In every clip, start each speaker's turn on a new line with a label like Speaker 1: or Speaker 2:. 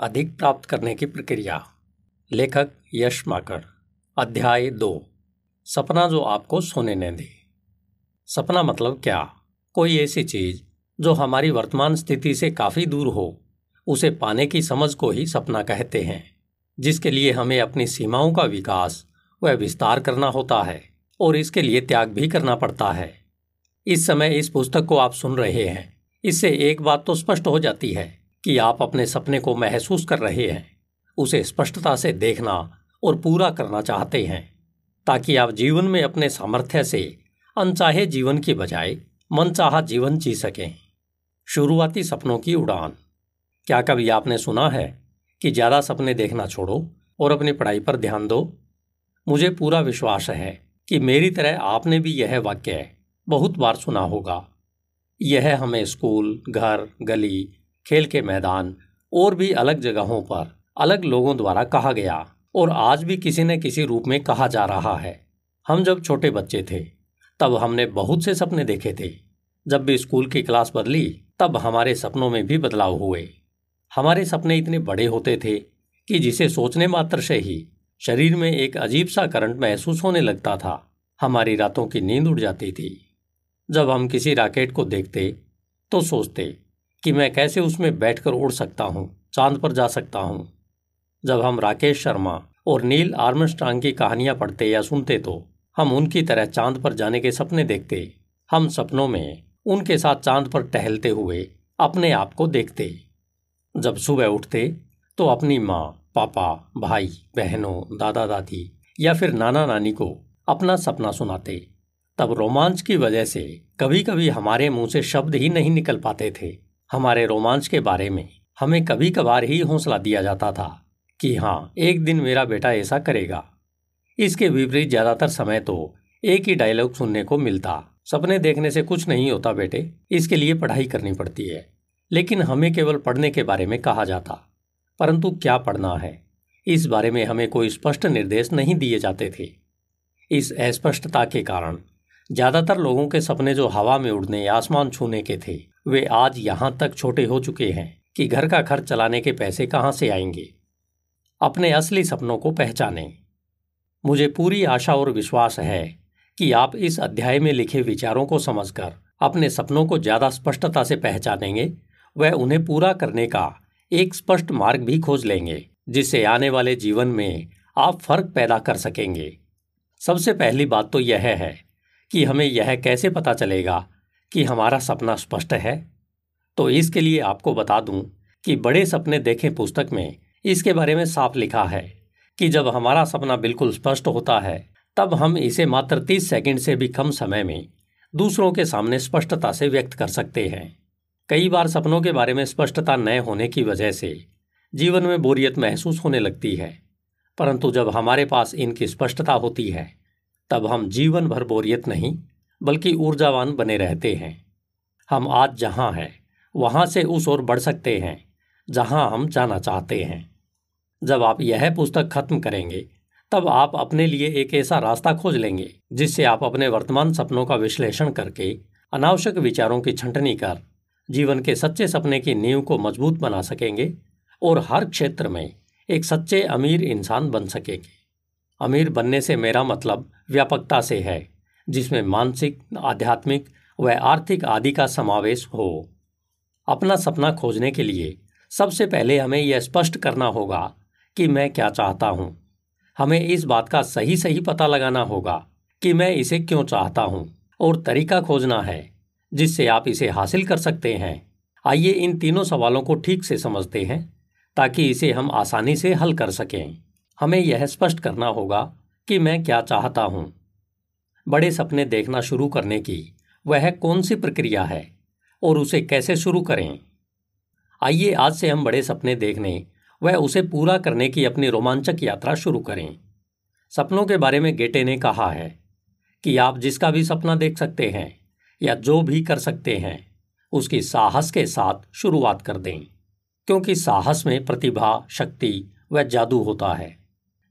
Speaker 1: अधिक प्राप्त करने की प्रक्रिया। लेखक यश माकर। अध्याय दो। सपना जो आपको सोने न दे। सपना मतलब क्या? कोई ऐसी चीज़ जो हमारी वर्तमान स्थिति से काफ़ी दूर हो, उसे पाने की समझ को ही सपना कहते हैं, जिसके लिए हमें अपनी सीमाओं का विकास व विस्तार करना होता है और इसके लिए त्याग भी करना पड़ता है। इस समय इस पुस्तक को आप सुन रहे हैं। इससे एक बात तो स्पष्ट हो जाती है कि आप अपने सपने को महसूस कर रहे हैं, उसे स्पष्टता से देखना और पूरा करना चाहते हैं, ताकि आप जीवन में अपने सामर्थ्य से अनचाहे जीवन की बजाय मनचाहा जीवन जी सकें। शुरुआती सपनों की उड़ान। क्या कभी आपने सुना है कि ज़्यादा सपने देखना छोड़ो और अपनी पढ़ाई पर ध्यान दो? मुझे पूरा विश्वास है कि मेरी तरह आपने भी यह वाक्य बहुत बार सुना होगा। यह हमें स्कूल, घर, गली खेल के मैदान और भी अलग जगहों पर अलग लोगों द्वारा कहा गया और आज भी किसी न किसी रूप में कहा जा रहा है। हम जब छोटे बच्चे थे, तब हमने बहुत से सपने देखे थे। जब भी स्कूल की क्लास बदली, तब हमारे सपनों में भी बदलाव हुए। हमारे सपने इतने बड़े होते थे कि जिसे सोचने मात्र से ही शरीर में एक अजीब सा करंट महसूस होने लगता था। हमारी रातों की नींद उड़ जाती थी। जब हम किसी रॉकेट को देखते तो सोचते कि मैं कैसे उसमें बैठकर उड़ सकता हूँ, चाँद पर जा सकता हूँ। जब हम राकेश शर्मा और नील आर्मस्ट्रांग की कहानियाँ पढ़ते या सुनते तो हम उनकी तरह चाँद पर जाने के सपने देखते। हम सपनों में उनके साथ चाँद पर टहलते हुए अपने आप को देखते। जब सुबह उठते तो अपनी माँ, पापा, भाई, बहनों दादा दादी या फिर नाना नानी को अपना सपना सुनाते। तब रोमांच की वजह से कभी कभी हमारे मुँह से शब्द ही नहीं निकल पाते थे। हमारे रोमांच के बारे में हमें कभी कभार ही हौसला दिया जाता था कि हाँ एक दिन मेरा बेटा ऐसा करेगा। इसके विपरीत ज़्यादातर समय तो एक ही डायलॉग सुनने को मिलता। सपने देखने से कुछ नहीं होता बेटे, इसके लिए पढ़ाई करनी पड़ती है। लेकिन हमें केवल पढ़ने के बारे में कहा जाता। परंतु क्या पढ़ना है? इस बारे में हमें कोई स्पष्ट निर्देश नहीं दिए जाते थे। इस अस्पष्टता के कारण ज़्यादातर लोगों के सपने जो हवा में उड़ने या आसमान छूने के थे वे आज यहाँ तक छोटे हो चुके हैं कि घर का खर्च चलाने के पैसे कहाँ से आएँगे। अपने असली सपनों को पहचाने। मुझे पूरी आशा और विश्वास है कि आप इस अध्याय में लिखे विचारों को समझकर अपने सपनों को ज़्यादा स्पष्टता से पहचानेंगे व उन्हें पूरा करने का एक स्पष्ट मार्ग भी खोज लेंगे, जिससे आने वाले जीवन में आप फ़र्क पैदा कर सकेंगे। सबसे पहली बात तो यह है कि हमें यह कैसे पता चलेगा कि हमारा सपना स्पष्ट है तो इसके लिए आपको बता दूँ कि बड़े सपने देखें पुस्तक में, इसके बारे में साफ़ लिखा है कि जब हमारा सपना बिल्कुल स्पष्ट होता है, तब हम इसे मात्र तीस सेकंड से भी कम समय में दूसरों के सामने स्पष्टता से व्यक्त कर सकते हैं। कई बार सपनों के बारे में स्पष्टता न होने की वजह से जीवन में बोरियत महसूस होने लगती है, परंतु जब हमारे पास इनकी स्पष्टता होती है, तब हम जीवन भर बोरियत नहीं बल्कि ऊर्जावान बने रहते हैं। हम आज जहाँ हैं, वहाँ से उस ओर बढ़ सकते हैं, जहाँ हम जाना चाहते हैं। जब आप यह पुस्तक खत्म करेंगे, तब आप अपने लिए एक ऐसा रास्ता खोज लेंगे, जिससे आप अपने वर्तमान सपनों का विश्लेषण करके, अनावश्यक विचारों की छंटनी कर, जीवन के सच्चे सपने की नींव को मज़बूत बना सकेंगे और हर क्षेत्र में एक सच्चे अमीर इंसान बन सकेंगे। अमीर बनने से मेरा मतलब व्यापकता से है। जिसमें मानसिक, आध्यात्मिक व आर्थिक आदि का समावेश हो। अपना सपना खोजने के लिए सबसे पहले हमें यह स्पष्ट करना होगा कि मैं क्या चाहता हूँ। हमें इस बात का सही सही पता लगाना होगा कि मैं इसे क्यों चाहता हूँ और तरीका खोजना है, जिससे आप इसे हासिल कर सकते हैं। आइए इन तीनों सवालों को ठीक से समझते हैं, ताकि इसे हम आसानी से हल कर सकें। हमें यह स्पष्ट करना होगा कि मैं क्या चाहता हूँ। बड़े सपने देखना शुरू करने की वह कौन सी प्रक्रिया है और उसे कैसे शुरू करें? आइए आज से हम बड़े सपने देखने व उसे पूरा करने की अपनी रोमांचक यात्रा शुरू करें। सपनों के बारे में गेटे ने कहा है कि आप जिसका भी सपना देख सकते हैं या जो भी कर सकते हैं, उसकी साहस के साथ शुरुआत कर दें, क्योंकि साहस में प्रतिभा, शक्ति व जादू होता है।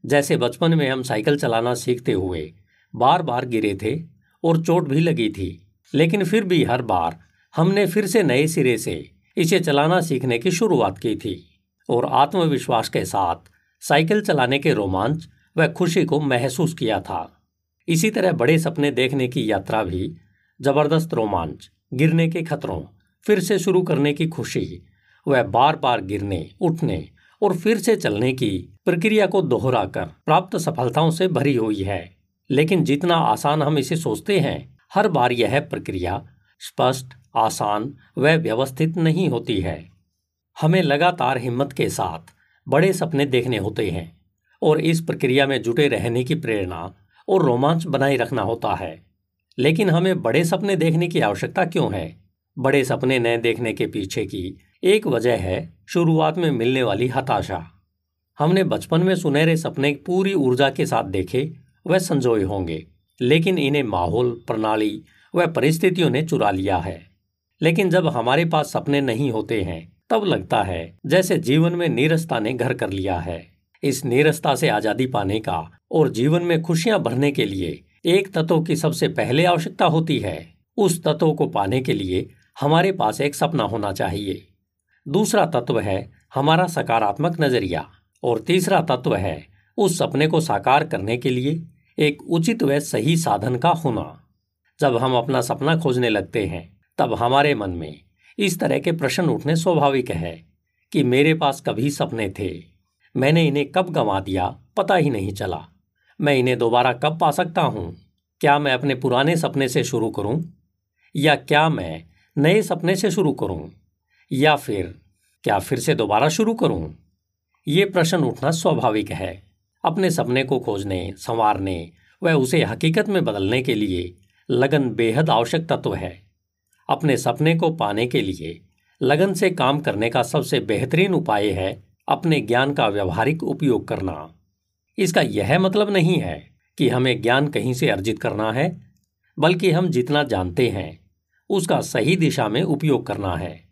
Speaker 1: जैसे बचपन में हम साइकिल चलाना सीखते हुए बार बार गिरे थे और चोट भी लगी थी। लेकिन फिर भी हर बार हमने फिर से नए सिरे से इसे चलाना सीखने की शुरुआत की थी और आत्मविश्वास के साथ साइकिल चलाने के रोमांच व खुशी को महसूस किया था। इसी तरह बड़े सपने देखने की यात्रा भी ज़बरदस्त रोमांच, गिरने के खतरों, फिर से शुरू करने की खुशी वह बार बार गिरने, उठने और फिर से चलने की प्रक्रिया को दोहराकर प्राप्त सफलताओं से भरी हुई है। लेकिन जितना आसान हम इसे सोचते हैं, हर बार यह प्रक्रिया स्पष्ट, आसान व व्यवस्थित नहीं होती है। हमें लगातार हिम्मत के साथ बड़े सपने देखने होते हैं और इस प्रक्रिया में जुटे रहने की प्रेरणा और रोमांच बनाए रखना होता है। लेकिन हमें बड़े सपने देखने की आवश्यकता क्यों है? बड़े सपने न देखने के पीछे की एक वजह है शुरुआत में मिलने वाली हताशा। हमने बचपन में सुनहरे सपने पूरी ऊर्जा के साथ देखे व संजोए होंगे, लेकिन इन्हें माहौल, प्रणाली व परिस्थितियों ने चुरा लिया है। लेकिन जब हमारे पास सपने नहीं होते हैं, तब लगता है जैसे जीवन में नीरसता ने घर कर लिया है। इस नीरसता से आज़ादी पाने का और जीवन में खुशियाँ भरने के लिए एक तत्व की सबसे पहले आवश्यकता होती है। उस तत्व को पाने के लिए हमारे पास एक सपना होना चाहिए। दूसरा तत्व है हमारा सकारात्मक नज़रिया और तीसरा तत्व है उस सपने को साकार करने के लिए एक उचित व सही साधन का होना। जब हम अपना सपना खोजने लगते हैं, तब हमारे मन में इस तरह के प्रश्न उठने स्वाभाविक है कि मेरे पास कभी सपने थे। मैंने इन्हें कब गंवा दिया, पता ही नहीं चला। मैं इन्हें दोबारा कब पा सकता हूँ? क्या मैं अपने पुराने सपने से शुरू करूँ? या क्या मैं नए सपने से शुरू करूँ? या फिर, क्या फिर से दोबारा शुरू करूँ? ये प्रश्न उठना स्वाभाविक है। अपने सपने को खोजने, संवारने व उसे हकीकत में बदलने के लिए लगन बेहद आवश्यक तत्व है। अपने सपने को पाने के लिए लगन से काम करने का सबसे बेहतरीन उपाय है अपने ज्ञान का व्यवहारिक उपयोग करना। इसका यह मतलब नहीं है कि हमें ज्ञान कहीं से अर्जित करना है, बल्कि हम जितना जानते हैं, उसका सही दिशा में उपयोग करना है।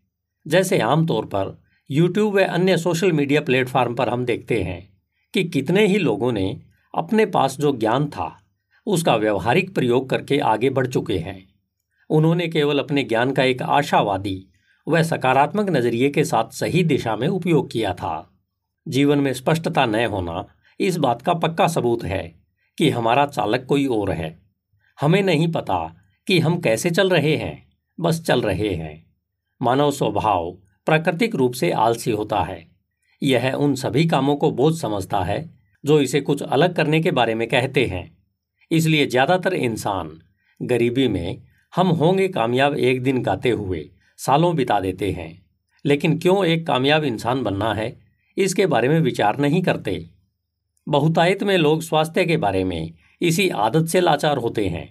Speaker 1: जैसे आमतौर पर यूट्यूब व अन्य सोशल मीडिया प्लेटफॉर्म पर हम देखते हैं। कि कितने ही लोगों ने अपने पास जो ज्ञान था, उसका व्यवहारिक प्रयोग करके आगे बढ़ चुके हैं। उन्होंने केवल अपने ज्ञान का एक आशावादी व सकारात्मक नज़रिए के साथ सही दिशा में उपयोग किया था। जीवन में स्पष्टता न होना इस बात का पक्का सबूत है कि हमारा चालक कोई और है। हमें नहीं पता कि हम कैसे चल रहे हैं, बस चल रहे हैं। मानव स्वभाव प्राकृतिक रूप से आलसी होता है। यह उन सभी कामों को बोझ समझता है, जो इसे कुछ अलग करने के बारे में कहते हैं। इसलिए ज़्यादातर इंसान गरीबी में हम होंगे कामयाब एक दिन गाते हुए, सालों बिता देते हैं। लेकिन क्यों एक कामयाब इंसान बनना है, इसके बारे में विचार नहीं करते। बहुतायत में लोग स्वास्थ्य के बारे में इसी आदत से लाचार होते हैं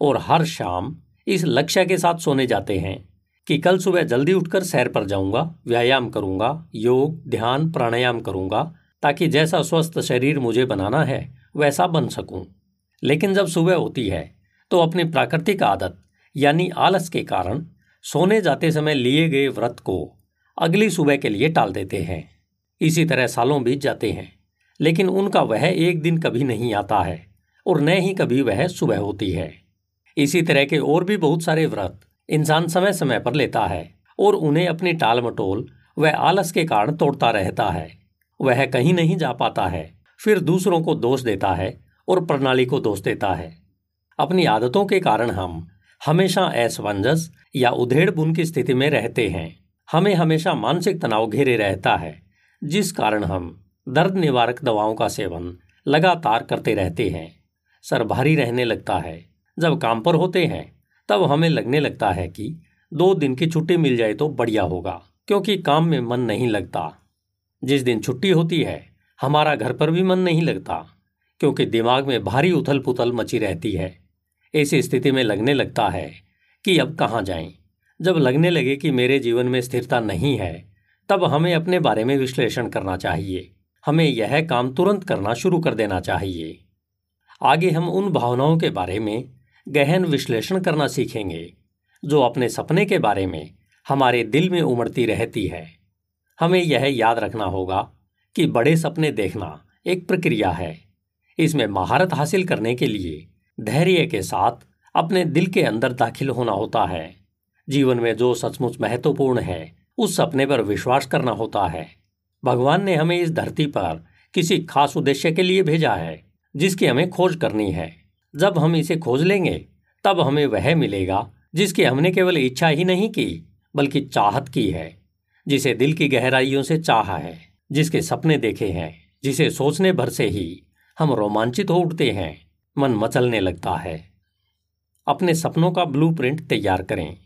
Speaker 1: और हर शाम इस लक्ष्य के साथ सोने जाते हैं। कि कल सुबह जल्दी उठकर सैर पर जाऊँगा, व्यायाम करूँगा, योग, ध्यान, प्राणायाम करूँगा, ताकि जैसा स्वस्थ शरीर मुझे बनाना है, वैसा बन सकूँ। लेकिन जब सुबह होती है तो अपनी प्राकृतिक आदत, यानी आलस के कारण, सोने जाते समय लिए गए व्रत को अगली सुबह के लिए टाल देते हैं। इसी तरह सालों बीत जाते हैं, लेकिन उनका वह एक दिन कभी नहीं आता है, और न ही कभी वह सुबह होती है। इसी तरह के और भी बहुत सारे व्रत इंसान समय समय पर लेता है और उन्हें अपनी टाल मटोल व आलस के कारण तोड़ता रहता है। वह कहीं नहीं जा पाता है, फिर दूसरों को दोष देता है और प्रणाली को दोष देता है। अपनी आदतों के कारण हम हमेशा असमंजस या उधेड़ बुन की स्थिति में रहते हैं। हमें हमेशा मानसिक तनाव घेरे रहता है, जिस कारण हम दर्द निवारक दवाओं का सेवन लगातार करते रहते हैं। सर भारी रहने लगता है, जब काम पर होते हैं तब हमें लगने लगता है कि दो दिन की छुट्टी मिल जाए तो बढ़िया होगा, क्योंकि काम में मन नहीं लगता। जिस दिन छुट्टी होती है, हमारा घर पर भी मन नहीं लगता, क्योंकि दिमाग में भारी उथल पुथल मची रहती है। ऐसी स्थिति में लगने लगता है कि अब कहाँ जाएँ? जब लगने लगे कि मेरे जीवन में स्थिरता नहीं है, तब हमें अपने बारे में विश्लेषण करना चाहिए। हमें यह काम तुरंत करना शुरू कर देना चाहिए। आगे हम उन भावनाओं के बारे में गहन विश्लेषण करना सीखेंगे, जो अपने सपने के बारे में हमारे दिल में उमड़ती रहती है। हमें यह याद रखना होगा कि बड़े सपने देखना एक प्रक्रिया है। इसमें महारत हासिल करने के लिए धैर्य के साथ अपने दिल के अंदर दाखिल होना होता है। जीवन में जो सचमुच महत्वपूर्ण है, उस सपने पर विश्वास करना होता है। भगवान ने हमें इस धरती पर किसी खास उद्देश्य के लिए भेजा है, जिसकी हमें खोज करनी है। जब हम इसे खोज लेंगे, तब हमें वह मिलेगा, जिसकी हमने केवल इच्छा ही नहीं की, बल्कि चाहत की है, जिसे दिल की गहराइयों से चाहा है, जिसके सपने देखे हैं, जिसे सोचने भर से ही हम रोमांचित हो उठते हैं, मन मचलने लगता है। अपने सपनों का ब्लूप्रिंट तैयार करें।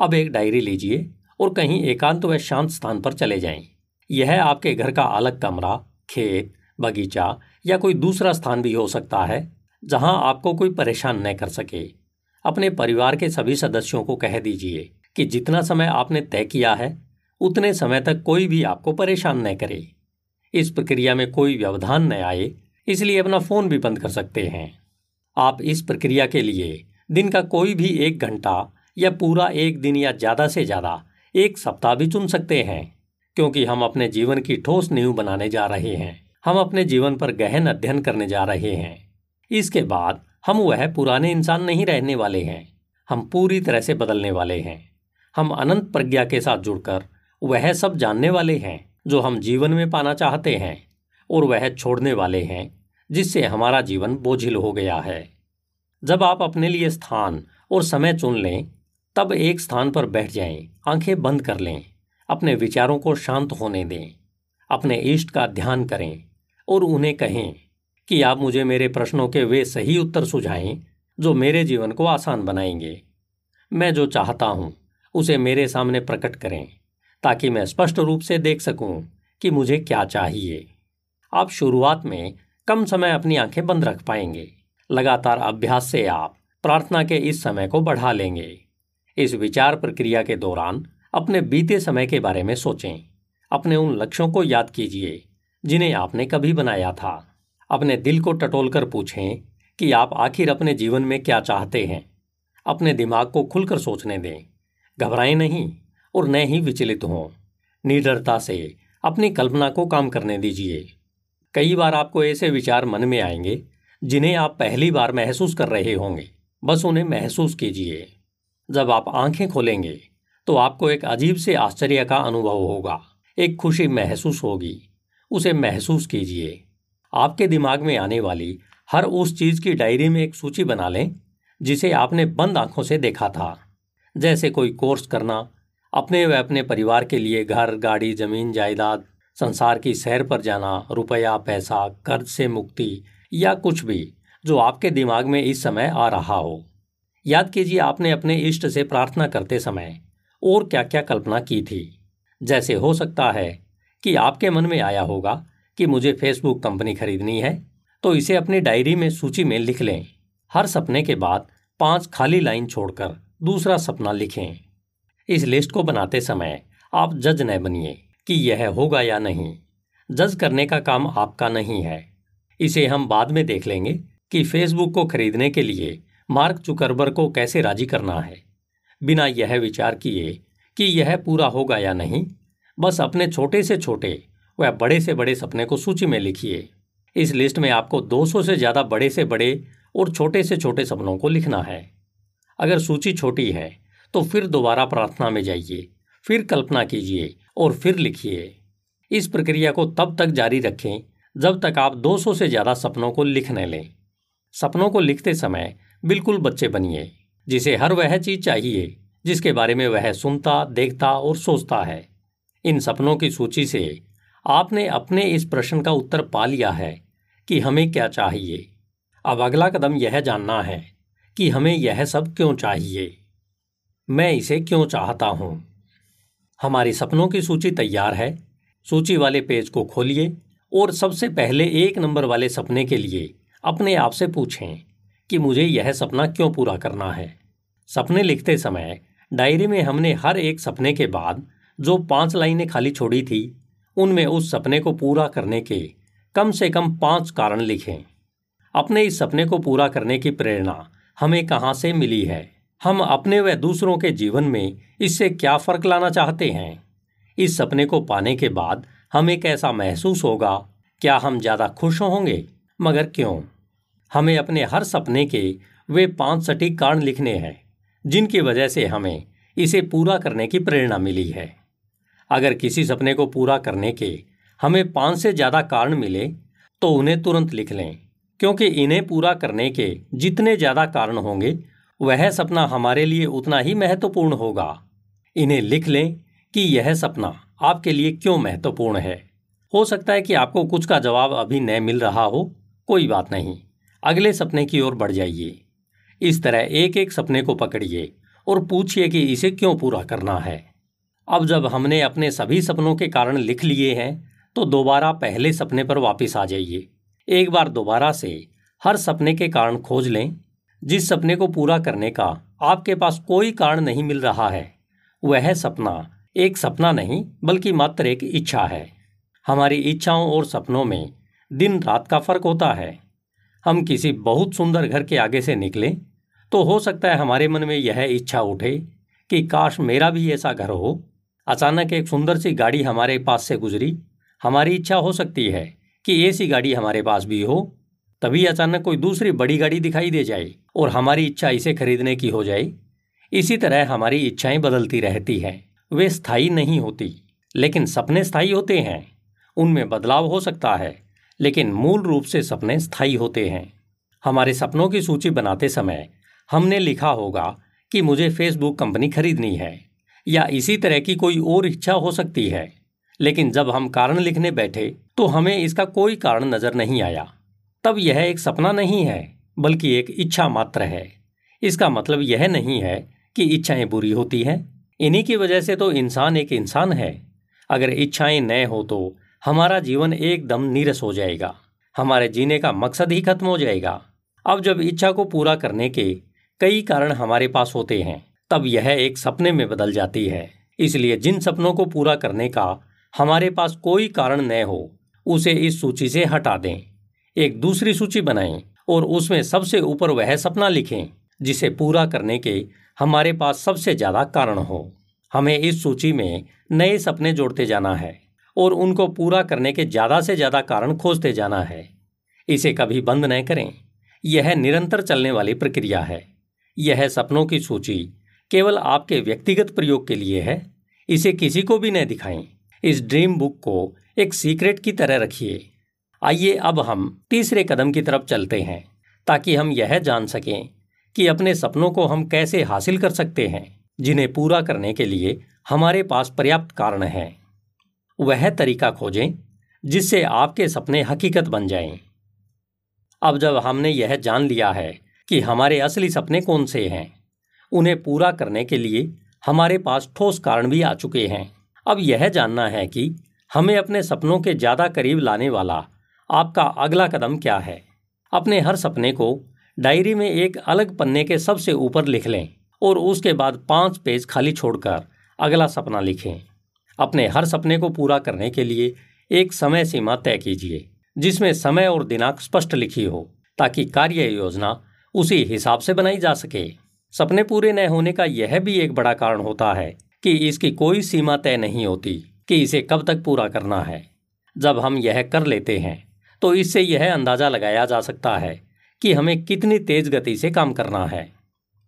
Speaker 1: अब एक डायरी लीजिए और कहीं एकांत व शांत स्थान पर चले जाएँ। यह आपके घर का अलग कमरा, खेत, बगीचा या कोई दूसरा स्थान भी हो सकता है। जहाँ आपको कोई परेशान न कर सके। अपने परिवार के सभी सदस्यों को कह दीजिए कि जितना समय आपने तय किया है, उतने समय तक कोई भी आपको परेशान न करे। इस प्रक्रिया में कोई व्यवधान न आए, इसलिए अपना फ़ोन भी बंद कर सकते हैं। आप इस प्रक्रिया के लिए दिन का कोई भी एक घंटा या पूरा एक दिन या ज़्यादा से ज़्यादा एक सप्ताह भी चुन सकते हैं, क्योंकि हम अपने जीवन की ठोस नींव बनाने जा रहे हैं। हम अपने जीवन पर गहन अध्ययन करने जा रहे हैं। इसके बाद हम वह पुराने इंसान नहीं रहने वाले हैं। हम पूरी तरह से बदलने वाले हैं। हम अनंत प्रज्ञा के साथ जुड़कर वह सब जानने वाले हैं जो हम जीवन में पाना चाहते हैं और वह छोड़ने वाले हैं जिससे हमारा जीवन बोझिल हो गया है। जब आप अपने लिए स्थान और समय चुन लें तब एक स्थान पर बैठ जाएँ, आँखें बंद कर लें अपने विचारों को शांत होने दें अपने इष्ट का ध्यान करें और उन्हें कहें कि आप मुझे मेरे प्रश्नों के वे सही उत्तर सुझाएँ, जो मेरे जीवन को आसान बनाएँगे। मैं जो चाहता हूँ, उसे मेरे सामने प्रकट करें, ताकि मैं स्पष्ट रूप से देख सकूँ कि मुझे क्या चाहिए। आप शुरुआत में कम समय अपनी आँखें बंद रख पाएँगे। लगातार अभ्यास से आप प्रार्थना के इस समय को बढ़ा लेंगे। इस विचार प्रक्रिया के दौरान अपने बीते समय के बारे में सोचें। अपने उन लक्ष्यों को याद कीजिए, जिन्हें आपने कभी बनाया था। अपने दिल को टटोल कर पूछें कि आप आखिर अपने जीवन में क्या चाहते हैं। अपने दिमाग को खुलकर सोचने दें। घबराएँ नहीं और न ही विचलित हों। निडरता से अपनी कल्पना को काम करने दीजिए। कई बार आपको ऐसे विचार मन में आएँगे, जिन्हें आप पहली बार महसूस कर रहे होंगे। बस उन्हें महसूस कीजिए। जब आप आँखें खोलेंगे तो आपको एक अजीब से आश्चर्य का अनुभव होगा। एक खुशी महसूस होगी। उसे महसूस कीजिए। आपके दिमाग में आने वाली हर उस चीज़ की डायरी में एक सूची बना लें, जिसे आपने बंद आँखों से देखा था। जैसे कोई कोर्स करना, अपने व अपने परिवार के लिए घर, गाड़ी, ज़मीन, जायदाद, संसार की सैर पर जाना, रुपया, पैसा, कर्ज से मुक्ति या कुछ भी जो आपके दिमाग में इस समय आ रहा हो। याद कीजिए, आपने अपने इष्ट से प्रार्थना करते समय और क्या क्या कल्पना की थी। जैसे हो सकता है कि आपके मन में आया होगा कि मुझे फेसबुक कंपनी खरीदनी है तो इसे अपनी डायरी में सूची में लिख लें। हर सपने के बाद पाँच खाली लाइन छोड़कर दूसरा सपना लिखें। इस लिस्ट को बनाते समय आप जज न बनिए कि यह होगा या नहीं। जज करने का काम आपका नहीं है। इसे हम बाद में देख लेंगे कि फेसबुक को खरीदने के लिए मार्क चुकरबर को कैसे राज़ी करना है। बिना यह विचार किए कि यह पूरा होगा या नहीं, बस अपने छोटे से छोटे व बड़े से बड़े सपने को सूची में लिखिए। इस लिस्ट में आपको 200 से ज़्यादा बड़े से बड़े और छोटे से छोटे सपनों को लिखना है। अगर सूची छोटी है तो फिर दोबारा प्रार्थना में जाइए, फिर कल्पना कीजिए और फिर लिखिए। इस प्रक्रिया को तब तक जारी रखें, जब तक आप 200 से ज़्यादा सपनों को लिखने लें। सपनों को लिखते समय बिल्कुल बच्चे बनिए, जिसे हर वह चीज़ चाहिए, जिसके बारे में वह सुनता, देखता और सोचता है। इन सपनों की सूची से आपने अपने इस प्रश्न का उत्तर पा लिया है कि हमें क्या चाहिए। अब अगला कदम यह जानना है कि हमें यह सब क्यों चाहिए। मैं इसे क्यों चाहता हूँ? हमारी सपनों की सूची तैयार है। सूची वाले पेज को खोलिए और सबसे पहले एक नंबर वाले सपने के लिए अपने आप से पूछें कि मुझे यह सपना क्यों पूरा करना है। सपने लिखते समय डायरी में हमने हर एक सपने के बाद जो पाँच लाइनें खाली छोड़ी थी उनमें उस सपने को पूरा करने के कम से कम पाँच कारण लिखें। अपने इस सपने को पूरा करने की प्रेरणा हमें कहाँ से मिली है? हम अपने व दूसरों के जीवन में इससे क्या फ़र्क लाना चाहते हैं? इस सपने को पाने के बाद हमें कैसा महसूस होगा? क्या हम ज़्यादा खुश होंगे? मगर क्यों? हमें अपने हर सपने के वे पाँच सटीक कारण लिखने हैं, जिनकी वजह से हमें इसे पूरा करने की प्रेरणा मिली है। अगर किसी सपने को पूरा करने के हमें पाँच से ज़्यादा कारण मिले तो उन्हें तुरंत लिख लें। क्योंकि इन्हें पूरा करने के जितने ज़्यादा कारण होंगे, वह सपना हमारे लिए उतना ही महत्वपूर्ण होगा। इन्हें लिख लें कि यह सपना आपके लिए क्यों महत्वपूर्ण है। हो सकता है कि आपको कुछ का जवाब अभी न मिल रहा हो, कोई बात नहीं। अगले सपने की ओर बढ़ जाइए। इस तरह एक एक सपने को पकड़िए और पूछिए कि इसे क्यों पूरा करना है। अब जब हमने अपने सभी सपनों के कारण लिख लिए हैं तो दोबारा पहले सपने पर वापस आ जाइए। एक बार दोबारा से हर सपने के कारण खोज लें। जिस सपने को पूरा करने का आपके पास कोई कारण नहीं मिल रहा है, वह सपना एक सपना नहीं, बल्कि मात्र एक इच्छा है। हमारी इच्छाओं और सपनों में दिन रात का फ़र्क होता है। हम किसी बहुत सुंदर घर के आगे से निकलें तो हो सकता है हमारे मन में यह इच्छा उठे कि काश मेरा भी ऐसा घर हो। अचानक एक सुंदर सी गाड़ी हमारे पास से गुजरी। हमारी इच्छा हो सकती है कि ऐसी गाड़ी हमारे पास भी हो। तभी अचानक कोई दूसरी बड़ी गाड़ी दिखाई दे जाए और हमारी इच्छा इसे खरीदने की हो जाए। इसी तरह हमारी इच्छाएँ बदलती रहती हैं। वे स्थायी नहीं होती, लेकिन सपने स्थायी होते हैं। उनमें बदलाव हो सकता है, लेकिन मूल रूप से सपने स्थायी होते हैं। हमारे सपनों की सूची बनाते समय हमने लिखा होगा कि मुझे फेसबुक कंपनी खरीदनी है। या इसी तरह की कोई और इच्छा हो सकती है। लेकिन जब हम कारण लिखने बैठे तो हमें इसका कोई कारण नज़र नहीं आया। तब यह एक सपना नहीं है, बल्कि एक इच्छा मात्र है। इसका मतलब यह नहीं है कि इच्छाएँ बुरी होती हैं। इन्हीं की वजह से तो इंसान एक इंसान है। अगर इच्छाएँ न हो तो हमारा जीवन एकदम नीरस हो जाएगा। हमारे जीने का मकसद ही खत्म हो जाएगा। अब जब इच्छा को पूरा करने के कई कारण हमारे पास होते हैं तब यह एक सपने में बदल जाती है। इसलिए जिन सपनों को पूरा करने का हमारे पास कोई कारण न हो, उसे इस सूची से हटा दें। एक दूसरी सूची बनाएँ और उसमें सबसे ऊपर वह सपना लिखें, जिसे पूरा करने के हमारे पास सबसे ज़्यादा कारण हो। हमें इस सूची में नए सपने जोड़ते जाना है और उनको पूरा करने के ज़्यादा से ज़्यादा कारण खोजते जाना है। इसे कभी बंद न करें। यह निरंतर चलने वाली प्रक्रिया है। यह सपनों की सूची केवल आपके व्यक्तिगत प्रयोग के लिए है। इसे किसी को भी न दिखाएँ। इस ड्रीम बुक को एक सीक्रेट की तरह रखिए। आइए अब हम तीसरे कदम की तरफ़ चलते हैं, ताकि हम यह जान सकें कि अपने सपनों को हम कैसे हासिल कर सकते हैं, जिन्हें पूरा करने के लिए हमारे पास पर्याप्त कारण हैं। वह तरीका खोजें, जिससे आपके सपने हकीकत बन जाएँ। अब जब हमने यह जान लिया है कि हमारे असली सपने कौन से हैं उन्हें पूरा करने के लिए हमारे पास ठोस कारण भी आ चुके हैं। अब यह जानना है कि हमें अपने सपनों के ज़्यादा करीब लाने वाला आपका अगला कदम क्या है। अपने हर सपने को डायरी में एक अलग पन्ने के सबसे ऊपर लिख लें और उसके बाद पाँच पेज खाली छोड़कर अगला सपना लिखें। अपने हर सपने को पूरा करने के लिए एक समय सीमा तय कीजिए, जिसमें समय और दिनांक स्पष्ट लिखी हो, ताकि कार्य योजना उसी हिसाब से बनाई जा सके। सपने पूरे न होने का यह भी एक बड़ा कारण होता है कि इसकी कोई सीमा तय नहीं होती कि इसे कब तक पूरा करना है। जब हम यह कर लेते हैं तो इससे यह अंदाज़ा लगाया जा सकता है कि हमें कितनी तेज गति से काम करना है।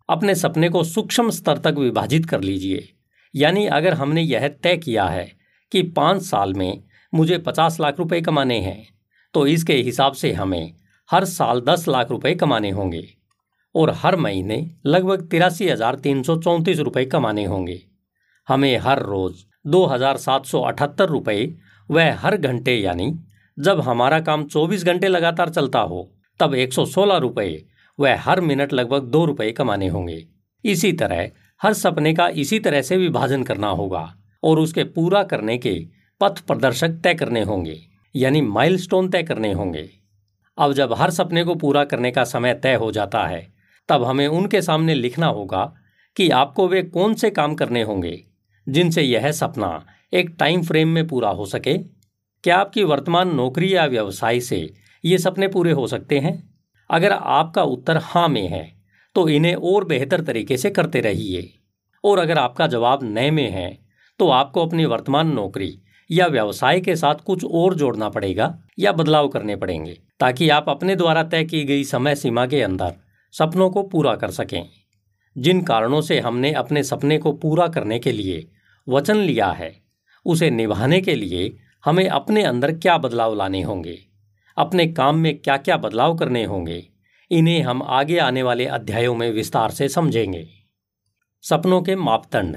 Speaker 1: अपने सपने को सूक्ष्म स्तर तक विभाजित कर लीजिए। यानी अगर हमने यह तय किया है कि पाँच साल में मुझे पचास लाख रुपए कमाने हैं तो इसके हिसाब से हमें हर साल दस लाख रुपए कमाने होंगे। और हर महीने लगभग तिरासी हज़ार तीन सौ चौंतीस रुपये कमाने होंगे। हमें हर रोज दो हज़ार सात सौ अठहत्तर रुपये व हर घंटे यानी जब हमारा काम चौबीस घंटे लगातार चलता हो, तब एक सौ सोलह रुपये व हर मिनट लगभग दो रुपये कमाने होंगे। इसी तरह हर सपने का इसी तरह से विभाजन करना होगा और उसके पूरा करने के पथ प्रदर्शक तय करने होंगे, यानी माइलस्टोन तय करने होंगे। अब जब हर सपने को पूरा करने का समय तय हो जाता है तब हमें उनके सामने लिखना होगा कि आपको वे कौन से काम करने होंगे, जिनसे यह सपना एक टाइम फ्रेम में पूरा हो सके। क्या आपकी वर्तमान नौकरी या व्यवसाय से ये सपने पूरे हो सकते हैं? अगर आपका उत्तर हाँ में है तो इन्हें और बेहतर तरीके से करते रहिए। और अगर आपका जवाब नए में है तो आपको अपनी वर्तमान नौकरी या व्यवसाय के साथ कुछ और जोड़ना पड़ेगा या बदलाव करने पड़ेंगे, ताकि आप अपने द्वारा तय की गई समय सीमा के अंदर सपनों को पूरा कर सकें। जिन कारणों से हमने अपने सपने को पूरा करने के लिए वचन लिया है, उसे निभाने के लिए हमें अपने अंदर क्या बदलाव लाने होंगे, अपने काम में क्या क्या बदलाव करने होंगे, इन्हें हम आगे आने वाले अध्यायों में विस्तार से समझेंगे। सपनों के मापदंड।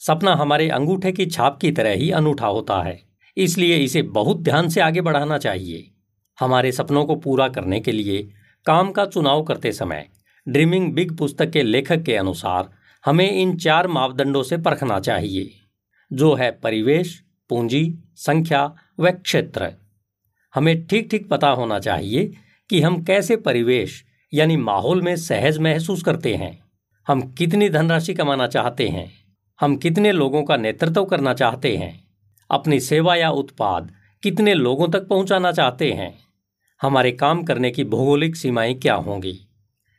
Speaker 1: सपना हमारे अंगूठे की छाप की तरह ही अनूठा होता है, इसलिए इसे बहुत ध्यान से आगे बढ़ाना चाहिए। हमारे सपनों को पूरा करने के लिए काम का चुनाव करते समय, ड्रीमिंग बिग पुस्तक के लेखक के अनुसार, हमें इन चार मापदंडों से परखना चाहिए, जो है परिवेश, पूंजी, संख्या व क्षेत्र। हमें ठीक ठीक पता होना चाहिए कि हम कैसे परिवेश, यानी माहौल में सहज महसूस करते हैं। हम कितनी धनराशि कमाना चाहते हैं, हम कितने लोगों का नेतृत्व करना चाहते हैं, अपनी सेवा या उत्पाद कितने लोगों तक पहुंचाना चाहते हैं। हमारे काम करने की भौगोलिक सीमाएँ क्या होंगी?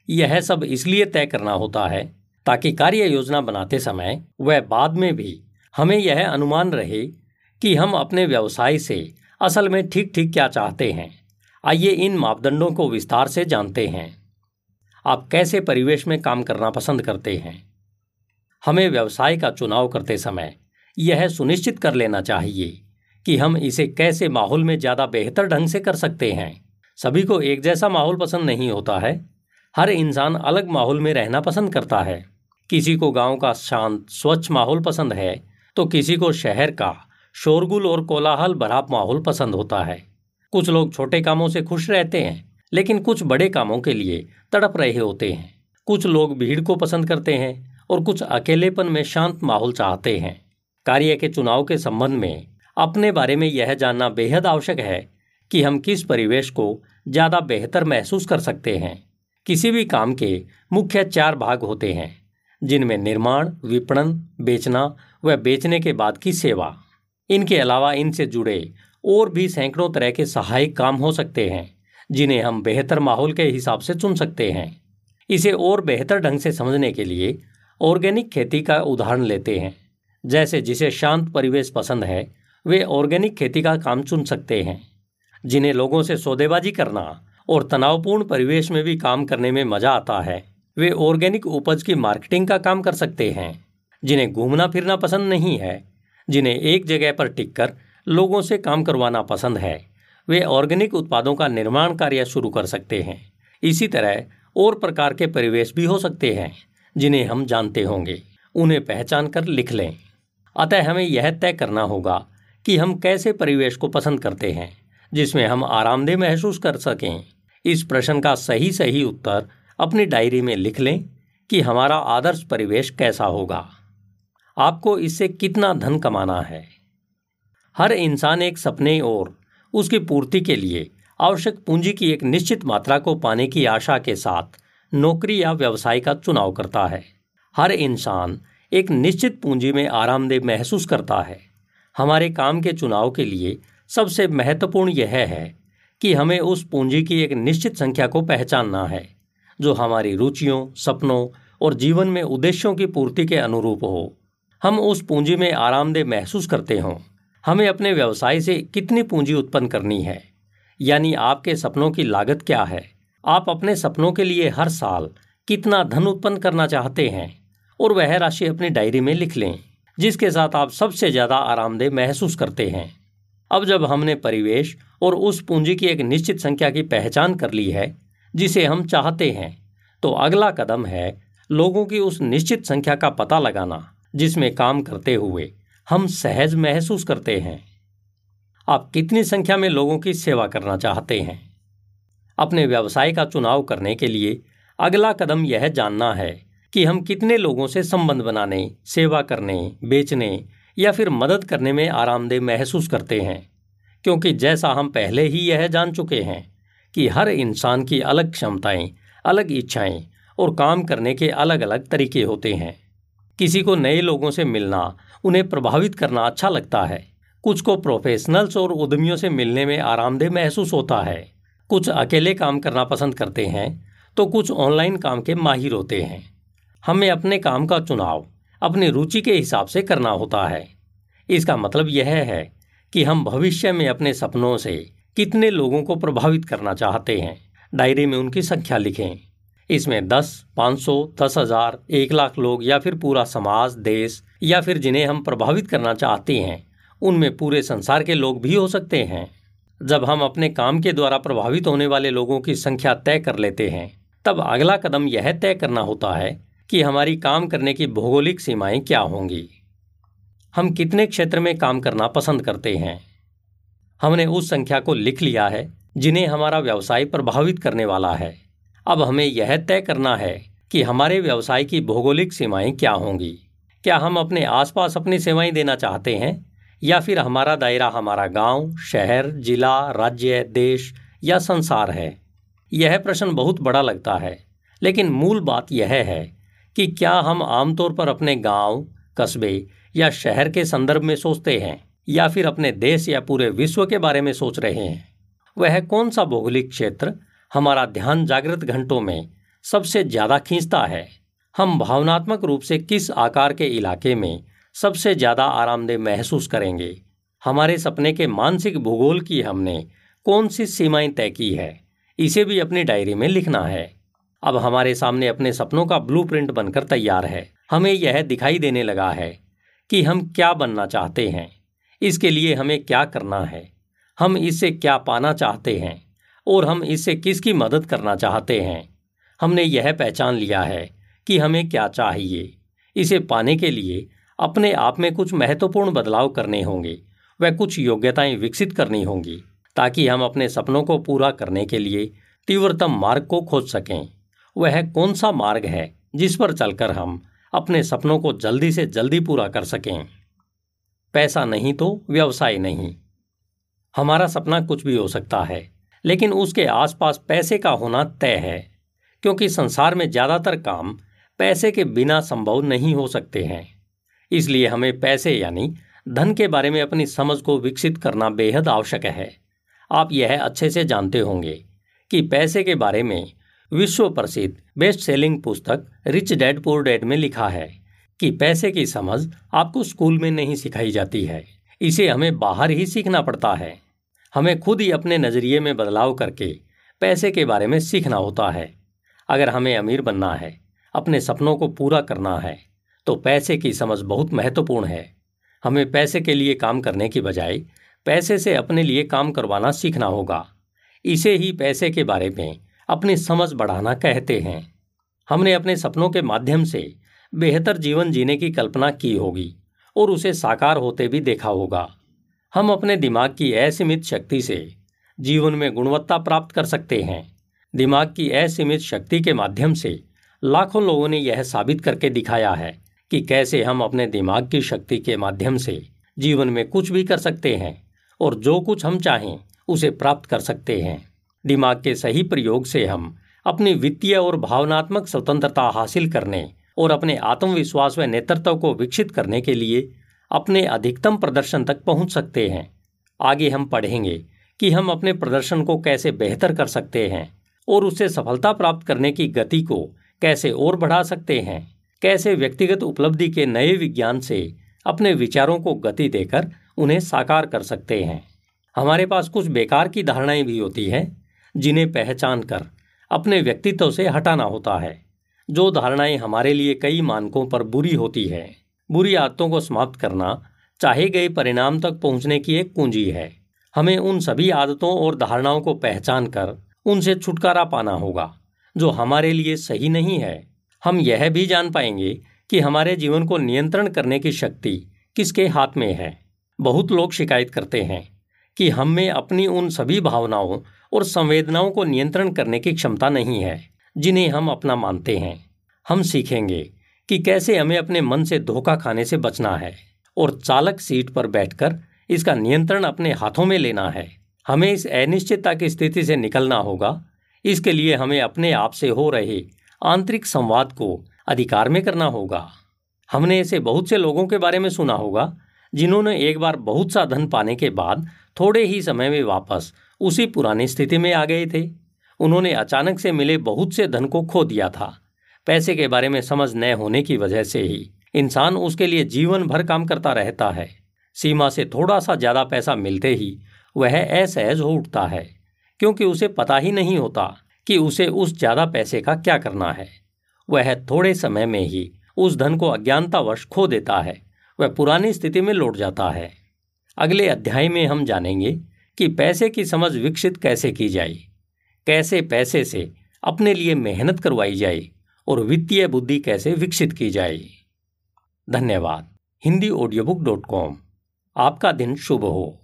Speaker 1: यह सब इसलिए तय करना होता है ताकि कार्य योजना बनाते समय व बाद में भी हमें यह अनुमान रहे कि हम अपने व्यवसाय से असल में ठीक ठीक क्या चाहते हैं। आइए इन मापदंडों को विस्तार से जानते हैं। आप कैसे परिवेश में काम करना पसंद करते हैं? हमें व्यवसाय का चुनाव करते समय यह सुनिश्चित कर लेना चाहिए कि हम इसे कैसे माहौल में ज़्यादा बेहतर ढंग से कर सकते हैं। सभी को एक जैसा माहौल पसंद नहीं होता है। हर इंसान अलग माहौल में रहना पसंद करता है। किसी को गाँव का शांत, स्वच्छ माहौल पसंद है तो किसी को शहर का शोरगुल और कोलाहल भरा माहौल पसंद होता है। कुछ लोग छोटे कामों से खुश रहते हैं, लेकिन कुछ बड़े कामों के लिए तड़प रहे होते हैं। कुछ लोग भीड़ को पसंद करते हैं और कुछ अकेलेपन में शांत माहौल चाहते हैं। कार्य के चुनाव के संबंध में अपने बारे में यह जानना बेहद आवश्यक है कि हम किस परिवेश को ज़्यादा बेहतर महसूस कर सकते हैं। किसी भी काम के मुख्य चार भाग होते हैं, जिनमें निर्माण, विपणन, बेचना व बेचने के बाद की सेवा। इनके अलावा इनसे जुड़े और भी सैकड़ों तरह के सहायक काम हो सकते हैं, जिन्हें हम बेहतर माहौल के हिसाब से चुन सकते हैं। इसे और बेहतर ढंग से समझने के लिए ऑर्गेनिक खेती का उदाहरण लेते हैं, जैसे जिसे शांत परिवेश पसंद है, वे ऑर्गेनिक खेती का काम चुन सकते हैं। जिन्हें लोगों से सौदेबाजी करना और तनावपूर्ण परिवेश में भी काम करने में मज़ा आता है। वे ऑर्गेनिक उपज की मार्केटिंग का काम कर सकते हैं, जिन्हें घूमना फिरना पसंद नहीं है, जिन्हें एक जगह पर टिककर लोगों से काम करवाना पसंद है। वे ऑर्गेनिक उत्पादों का निर्माण कार्य शुरू कर सकते हैं। इसी तरह और प्रकार के परिवेश भी हो सकते हैं, जिन्हें हम जानते होंगे। उन्हें पहचान कर लिख लें। अतः हमें यह तय करना होगा कि हम कैसे परिवेश को पसंद करते हैं। जिसमें हम आरामदेह महसूस कर सकें। इस प्रश्न का सही सही उत्तर अपनी डायरी में लिख लें कि हमारा आदर्श परिवेश कैसा होगा। आपको इससे कितना धन कमाना है? हर इंसान एक सपने और उसकी पूर्ति के लिए आवश्यक पूंजी की एक निश्चित मात्रा को पाने की आशा के साथ नौकरी या व्यवसाय का चुनाव करता है। हर इंसान एक निश्चित पूंजी में आरामदेह महसूस करता है। हमारे काम के चुनाव के लिए सबसे महत्वपूर्ण यह है कि हमें उस पूंजी की एक निश्चित संख्या को पहचानना है, जो हमारी रुचियों, सपनों और जीवन में उद्देश्यों की पूर्ति के अनुरूप हो। हम उस पूंजी में आरामदेह महसूस करते हों। हमें अपने व्यवसाय से कितनी पूंजी उत्पन्न करनी है? यानी आपके सपनों की लागत क्या है? आप अपने सपनों के लिए हर साल कितना धन उत्पन्न करना चाहते हैं? और वह राशि अपनी डायरी में लिख लें, जिसके साथ आप सबसे ज़्यादा आरामदेह महसूस करते हैं। अब जब हमने परिवेश और उस पूंजी की एक निश्चित संख्या की पहचान कर ली है, जिसे हम चाहते हैं तो अगला कदम है लोगों की उस निश्चित संख्या का पता लगाना, जिसमें काम करते हुए हम सहज महसूस करते हैं। आप कितनी संख्या में लोगों की सेवा करना चाहते हैं? अपने व्यवसाय का चुनाव करने के लिए अगला कदम यह जानना है कि हम कितने लोगों से संबंध बनाने, सेवा करने, बेचने या फिर मदद करने में आरामदेह महसूस करते हैं, क्योंकि जैसा हम पहले ही यह जान चुके हैं कि हर इंसान की अलग क्षमताएँ, अलग इच्छाएँ और काम करने के अलग अलग तरीके होते हैं। किसी को नए लोगों से मिलना, उन्हें प्रभावित करना अच्छा लगता है। कुछ को प्रोफेशनल्स और उद्यमियों से मिलने में आरामदेह महसूस होता है। कुछ अकेले काम करना पसंद करते हैं तो कुछ ऑनलाइन काम के माहिर होते हैं। हमें अपने काम का चुनाव अपनी रुचि के हिसाब से करना होता है। इसका मतलब यह है कि हम भविष्य में अपने सपनों से कितने लोगों को प्रभावित करना चाहते हैं। डायरी में उनकी संख्या लिखें। इसमें दस, पाँच सौ, दस हज़ार, एक लाख लोग या फिर पूरा समाज, देश या फिर जिन्हें हम प्रभावित करना चाहते हैं, उनमें पूरे संसार के लोग भी हो सकते हैं। जब हम अपने काम के द्वारा प्रभावित होने वाले लोगों की संख्या तय कर लेते हैं, तब अगला कदम यह तय करना होता है कि हमारी काम करने की भौगोलिक सीमाएँ क्या होंगी? हम कितने क्षेत्र में काम करना पसंद करते हैं? हमने उस संख्या को लिख लिया है जिन्हें हमारा व्यवसाय प्रभावित करने वाला है। अब हमें यह तय करना है कि हमारे व्यवसाय की भौगोलिक सीमाएँ क्या होंगी। क्या हम अपने आसपास अपनी सेवाएँ देना चाहते हैं या फिर हमारा दायरा हमारा गाँव, शहर जिला राज्य देश या संसार है? यह प्रश्न बहुत बड़ा लगता है लेकिन मूल बात यह है कि क्या हम आमतौर पर अपने गाँव, कस्बे या शहर के संदर्भ में सोचते हैं या फिर अपने देश या पूरे विश्व के बारे में सोच रहे हैं? वह कौन सा भौगोलिक क्षेत्र हमारा ध्यान जागृत घंटों में सबसे ज़्यादा खींचता है? हम भावनात्मक रूप से किस आकार के इलाके में सबसे ज़्यादा आरामदेह महसूस करेंगे? हमारे सपने के मानसिक भूगोल की हमने कौन सी सीमाएँ तय की है? इसे भी अपनी डायरी में लिखना है। अब हमारे सामने अपने सपनों का ब्लूप्रिंट बनकर तैयार है। हमें यह दिखाई देने लगा है कि हम क्या बनना चाहते हैं। इसके लिए हमें क्या करना है। हम इससे क्या पाना चाहते हैं और हम इससे किसकी मदद करना चाहते हैं। हमने यह पहचान लिया है कि हमें क्या चाहिए। इसे पाने के लिए अपने आप में कुछ महत्वपूर्ण बदलाव करने होंगे। व कुछ योग्यताएँ विकसित करनी होंगी ताकि हम अपने सपनों को पूरा करने के लिए तीव्रतम मार्ग को खोज सकें। वह कौन सा मार्ग है जिस पर चलकर हम अपने सपनों को जल्दी से जल्दी पूरा कर सकें? पैसा नहीं तो व्यवसाय नहीं। हमारा सपना कुछ भी हो सकता है, लेकिन उसके आसपास पैसे का होना तय है, क्योंकि संसार में ज़्यादातर काम पैसे के बिना संभव नहीं हो सकते हैं। इसलिए हमें पैसे यानी धन के बारे में अपनी समझ को विकसित करना बेहद आवश्यक है। आप यह अच्छे से जानते होंगे कि पैसे के बारे में विश्व प्रसिद्ध बेस्ट सेलिंग पुस्तक रिच डैड, पुअर डैड में लिखा है कि पैसे की समझ आपको स्कूल में नहीं सिखाई जाती है। इसे हमें बाहर ही सीखना पड़ता है। हमें खुद ही अपने नज़रिए में बदलाव करके पैसे के बारे में सीखना होता है। अगर हमें अमीर बनना है, अपने सपनों को पूरा करना है तो पैसे की समझ बहुत महत्वपूर्ण है। हमें पैसे के लिए काम करने की बजाय पैसे से अपने लिए काम करवाना सीखना होगा। इसे ही पैसे के बारे में अपनी समझ बढ़ाना कहते हैं। हमने अपने सपनों के माध्यम से बेहतर जीवन जीने की कल्पना की होगी और उसे साकार होते भी देखा होगा। हम अपने दिमाग की असीमित शक्ति से जीवन में गुणवत्ता प्राप्त कर सकते हैं। दिमाग की असीमित शक्ति के माध्यम से लाखों लोगों ने यह साबित करके दिखाया है कि कैसे हम अपने दिमाग की शक्ति के माध्यम से जीवन में कुछ भी कर सकते हैं और जो कुछ हम चाहें उसे प्राप्त कर सकते हैं। दिमाग के सही प्रयोग से हम अपनी वित्तीय और भावनात्मक स्वतंत्रता हासिल करने और अपने आत्मविश्वास व नेतृत्व को विकसित करने के लिए अपने अधिकतम प्रदर्शन तक पहुँच सकते हैं। आगे हम पढ़ेंगे कि हम अपने प्रदर्शन को कैसे बेहतर कर सकते हैं और उससे सफलता प्राप्त करने की गति को कैसे और बढ़ा सकते हैं। कैसे व्यक्तिगत उपलब्धि के नए विज्ञान से अपने विचारों को गति देकर उन्हें साकार कर सकते हैं। हमारे पास कुछ बेकार की धारणाएँ भी होती हैं। जिन्हें पहचान कर अपने व्यक्तित्व से हटाना होता है। जो धारणाएँ हमारे लिए कई मानकों पर बुरी होती है, बुरी आदतों को समाप्त करना चाहे गए परिणाम तक पहुँचने की एक कुंजी है। हमें उन सभी आदतों और धारणाओं को पहचान कर उनसे छुटकारा पाना होगा, जो हमारे लिए सही नहीं है। हम यह भी जान पाएँगे कि हमारे जीवन को नियंत्रण करने की शक्ति किसके हाथ में है। बहुत लोग शिकायत करते हैं कि हम में अपनी उन सभी भावनाओं और संवेदनाओं को नियंत्रण करने की क्षमता नहीं है, जिन्हें हम अपना मानते हैं। हम सीखेंगे कि कैसे हमें अपने मन से धोखा खाने से बचना है और चालक सीट पर बैठकर इसका नियंत्रण अपने हाथों में लेना है। हमें इस अनिश्चितता की स्थिति से निकलना होगा। इसके लिए हमें अपने आप से हो रहे आंतरिक संवाद को अधिकार में करना होगा। हमने ऐसे बहुत से लोगों के बारे में सुना होगा, जिन्होंने एक बार बहुत सा धन पाने के बाद थोड़े ही समय में वापस उसी पुरानी स्थिति में आ गए थे। उन्होंने अचानक से मिले बहुत से धन को खो दिया था। पैसे के बारे में समझ न होने की वजह से ही इंसान उसके लिए जीवन भर काम करता रहता है। सीमा से थोड़ा सा ज़्यादा पैसा मिलते ही वह असहज हो उठता है, क्योंकि उसे पता ही नहीं होता कि उसे उस ज़्यादा पैसे का क्या करना है। वह थोड़े समय में ही उस धन को अज्ञानतावश खो देता है। वह पुरानी स्थिति में लौट जाता है। अगले अध्याय में हम जानेंगे कि पैसे की समझ विकसित कैसे की जाए, कैसे पैसे से अपने लिए मेहनत करवाई जाए और वित्तीय बुद्धि कैसे विकसित की जाए। धन्यवाद। Hindi audio book dot com. आपका दिन शुभ हो।